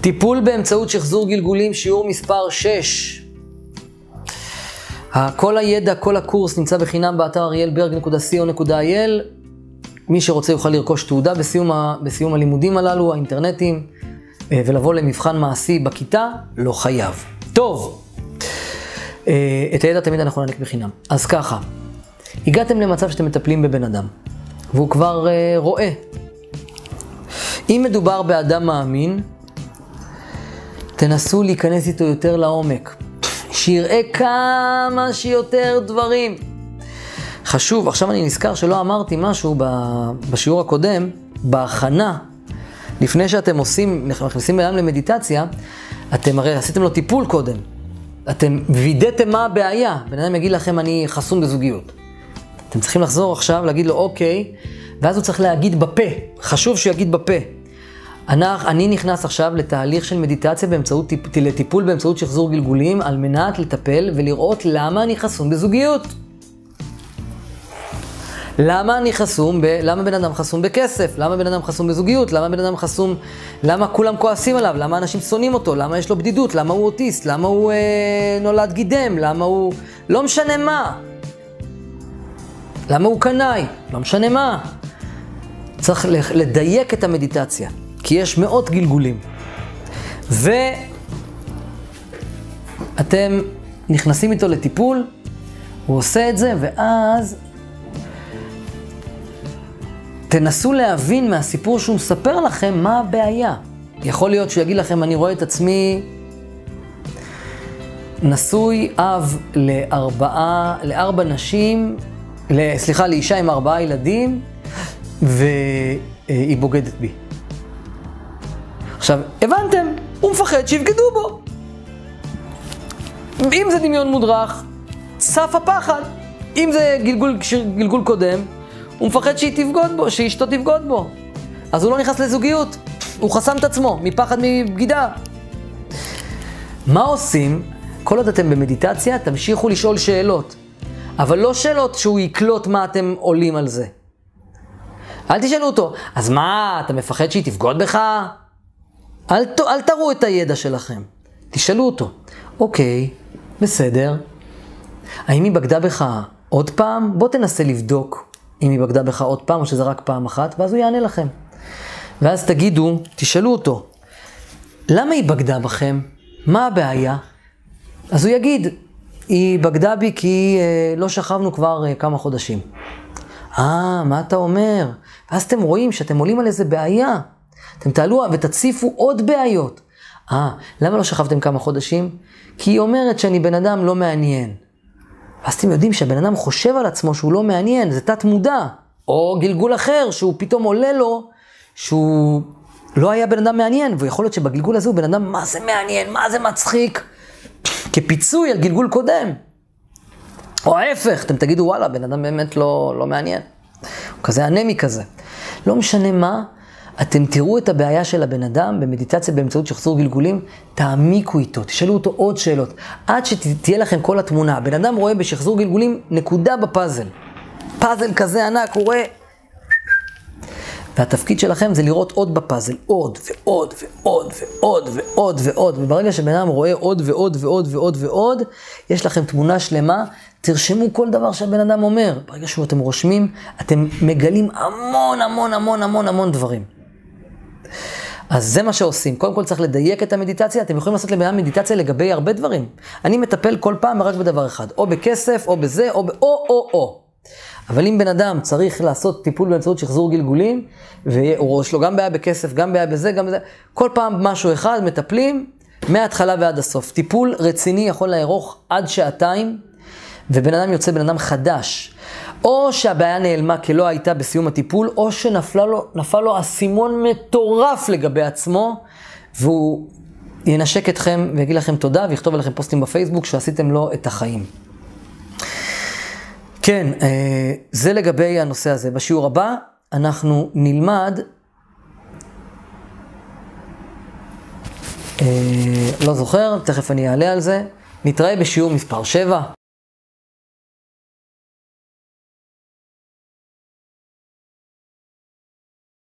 טיפול באמצעות שחזור גלגולים, שיעור מספר 6. כל הידע, כל הקורס נמצא בחינם באתר אריאלברג.co.il. מי שרוצה יוכל לרכוש תעודה בסיום, ה, בסיום הלימודים הללו, האינטרנטיים, אה, ולבוא למבחן מעשי בכיתה, לא חייב. טוב, אה, את הידע תמיד אנחנו נעניק בחינם. אז ככה, הגעתם למצב שאתם מטפלים בבן אדם, והוא כבר אה, רואה. אם מדובר באדם מאמין, תנסו להיכנס איתו יותר לעומק. שיראה כמה שיותר דברים. חשוב, עכשיו אני נזכר שלא אמרתי משהו בשיעור הקודם, בהכנה, לפני שאתם עושים, מכניסים בן אדם למדיטציה, אתם הרי עשיתם לו טיפול קודם. אתם וידאתם מה הבעיה. בן אדם יגיד לכם, אני חסום בזוגיות. אתם צריכים לחזור עכשיו, להגיד לו, אוקיי, ואז הוא צריך להגיד בפה. חשוב שהוא יגיד בפה. אני, נכנס עכשיו לתהליך של מדיטציה באמצעות, טיפ, לטיפול באמצעות שחזור גלגולים, על מנת לטפל ולראות למה אני חסום בזוגיות. למה אני חסום, ב, למה בן אדם חסום בכסף? למה בן אדם חסום בזוגיות? למה בן אדם חסום, למה כולם כועסים עליו? למה אנשים שונאים אותו? למה יש לו בדידות? למה הוא אוטיסט? למה הוא אה, נולד גידם? למה הוא... לא משנה מה. למה הוא קנאי? לא משנה מה. צריך לדייק את המדיטציה. כי יש מאות גלגולים. ואתם נכנסים איתו לטיפול, הוא עושה את זה, ואז תנסו להבין מהסיפור שהוא מספר לכם מה הבעיה. יכול להיות שהוא יגיד לכם, אני רואה את עצמי נשוי אב לארבעה, לארבע נשים, סליחה, לאישה עם ארבעה ילדים, והיא בוגדת בי. עכשיו, הבנתם, הוא מפחד שיבגדו בו. אם זה דמיון מודרך, צף הפחד. אם זה גלגול, גלגול קודם, הוא מפחד שהיא תבגוד בו, שאשתו תבגוד בו. אז הוא לא נכנס לזוגיות, הוא חסם את עצמו מפחד מבגידה. מה עושים? כל עוד אתם במדיטציה, תמשיכו לשאול שאלות. אבל לא שאלות שהוא יקלוט מה אתם עולים על זה. אל תשאלו אותו, אז מה, אתה מפחד שהיא תבגוד בך? אל, אל תראו את הידע שלכם, תשאלו אותו. אוקיי, בסדר. האם היא בגדה בך עוד פעם? בוא תנסה לבדוק אם היא בגדה בך עוד פעם או שזה רק פעם אחת, ואז הוא יענה לכם. ואז תגידו, תשאלו אותו, למה היא בגדה בכם? מה הבעיה? אז הוא יגיד, היא בגדה בי כי אה, לא שכבנו כבר אה, כמה חודשים. אה, מה אתה אומר? ואז אתם רואים שאתם עולים על איזה בעיה. אתם תעלו ותציפו עוד בעיות. אה, למה לא שכבתם כמה חודשים? כי היא אומרת שאני בן אדם לא מעניין. ואז אתם יודעים שהבן אדם חושב על עצמו שהוא לא מעניין, זה תת מודע. או גלגול אחר, שהוא פתאום עולה לו, שהוא לא היה בן אדם מעניין, ויכול להיות שבגלגול הזה הוא בן אדם, מה זה מעניין, מה זה מצחיק, כפיצוי על גלגול קודם. או ההפך, אתם תגידו, וואלה, בן אדם באמת לא, לא מעניין. הוא כזה אנמי כזה. לא משנה מה, אתם תראו את הבעיה של הבן אדם במדיטציה באמצעות שחזור גלגולים, תעמיקו איתו, תשאלו אותו עוד שאלות, עד שתהיה לכם כל התמונה. הבן אדם רואה בשחזור גלגולים נקודה בפאזל. פאזל כזה ענק, הוא רואה... והתפקיד שלכם זה לראות עוד בפאזל, עוד ועוד ועוד ועוד ועוד ועוד. וברגע שבן אדם רואה עוד ועוד ועוד ועוד ועוד, יש לכם תמונה שלמה, תרשמו כל דבר שהבן אדם אומר. ברגע שאתם רושמים, אתם מגלים המון המון המון המון המון דברים. אז זה מה שעושים. קודם כל צריך לדייק את המדיטציה, אתם יכולים לעשות לבן מדיטציה לגבי הרבה דברים. אני מטפל כל פעם רק בדבר אחד, או בכסף, או בזה, או ב... או, או, או. אבל אם בן אדם צריך לעשות טיפול באמצעות שחזור גלגולים, ויש לו גם בעיה בכסף, גם בעיה בזה, גם בזה, כל פעם משהו אחד, מטפלים, מההתחלה ועד הסוף. טיפול רציני יכול לארוך עד שעתיים, ובן אדם יוצא בן אדם חדש. או שהבעיה נעלמה כלא הייתה בסיום הטיפול, או שנפל לו, לו אסימון מטורף לגבי עצמו, והוא ינשק אתכם ויגיד לכם תודה, ויכתוב עליכם פוסטים בפייסבוק שעשיתם לו את החיים. כן, אה, זה לגבי הנושא הזה. בשיעור הבא אנחנו נלמד, אה, לא זוכר, תכף אני אעלה על זה, נתראה בשיעור מספר 7.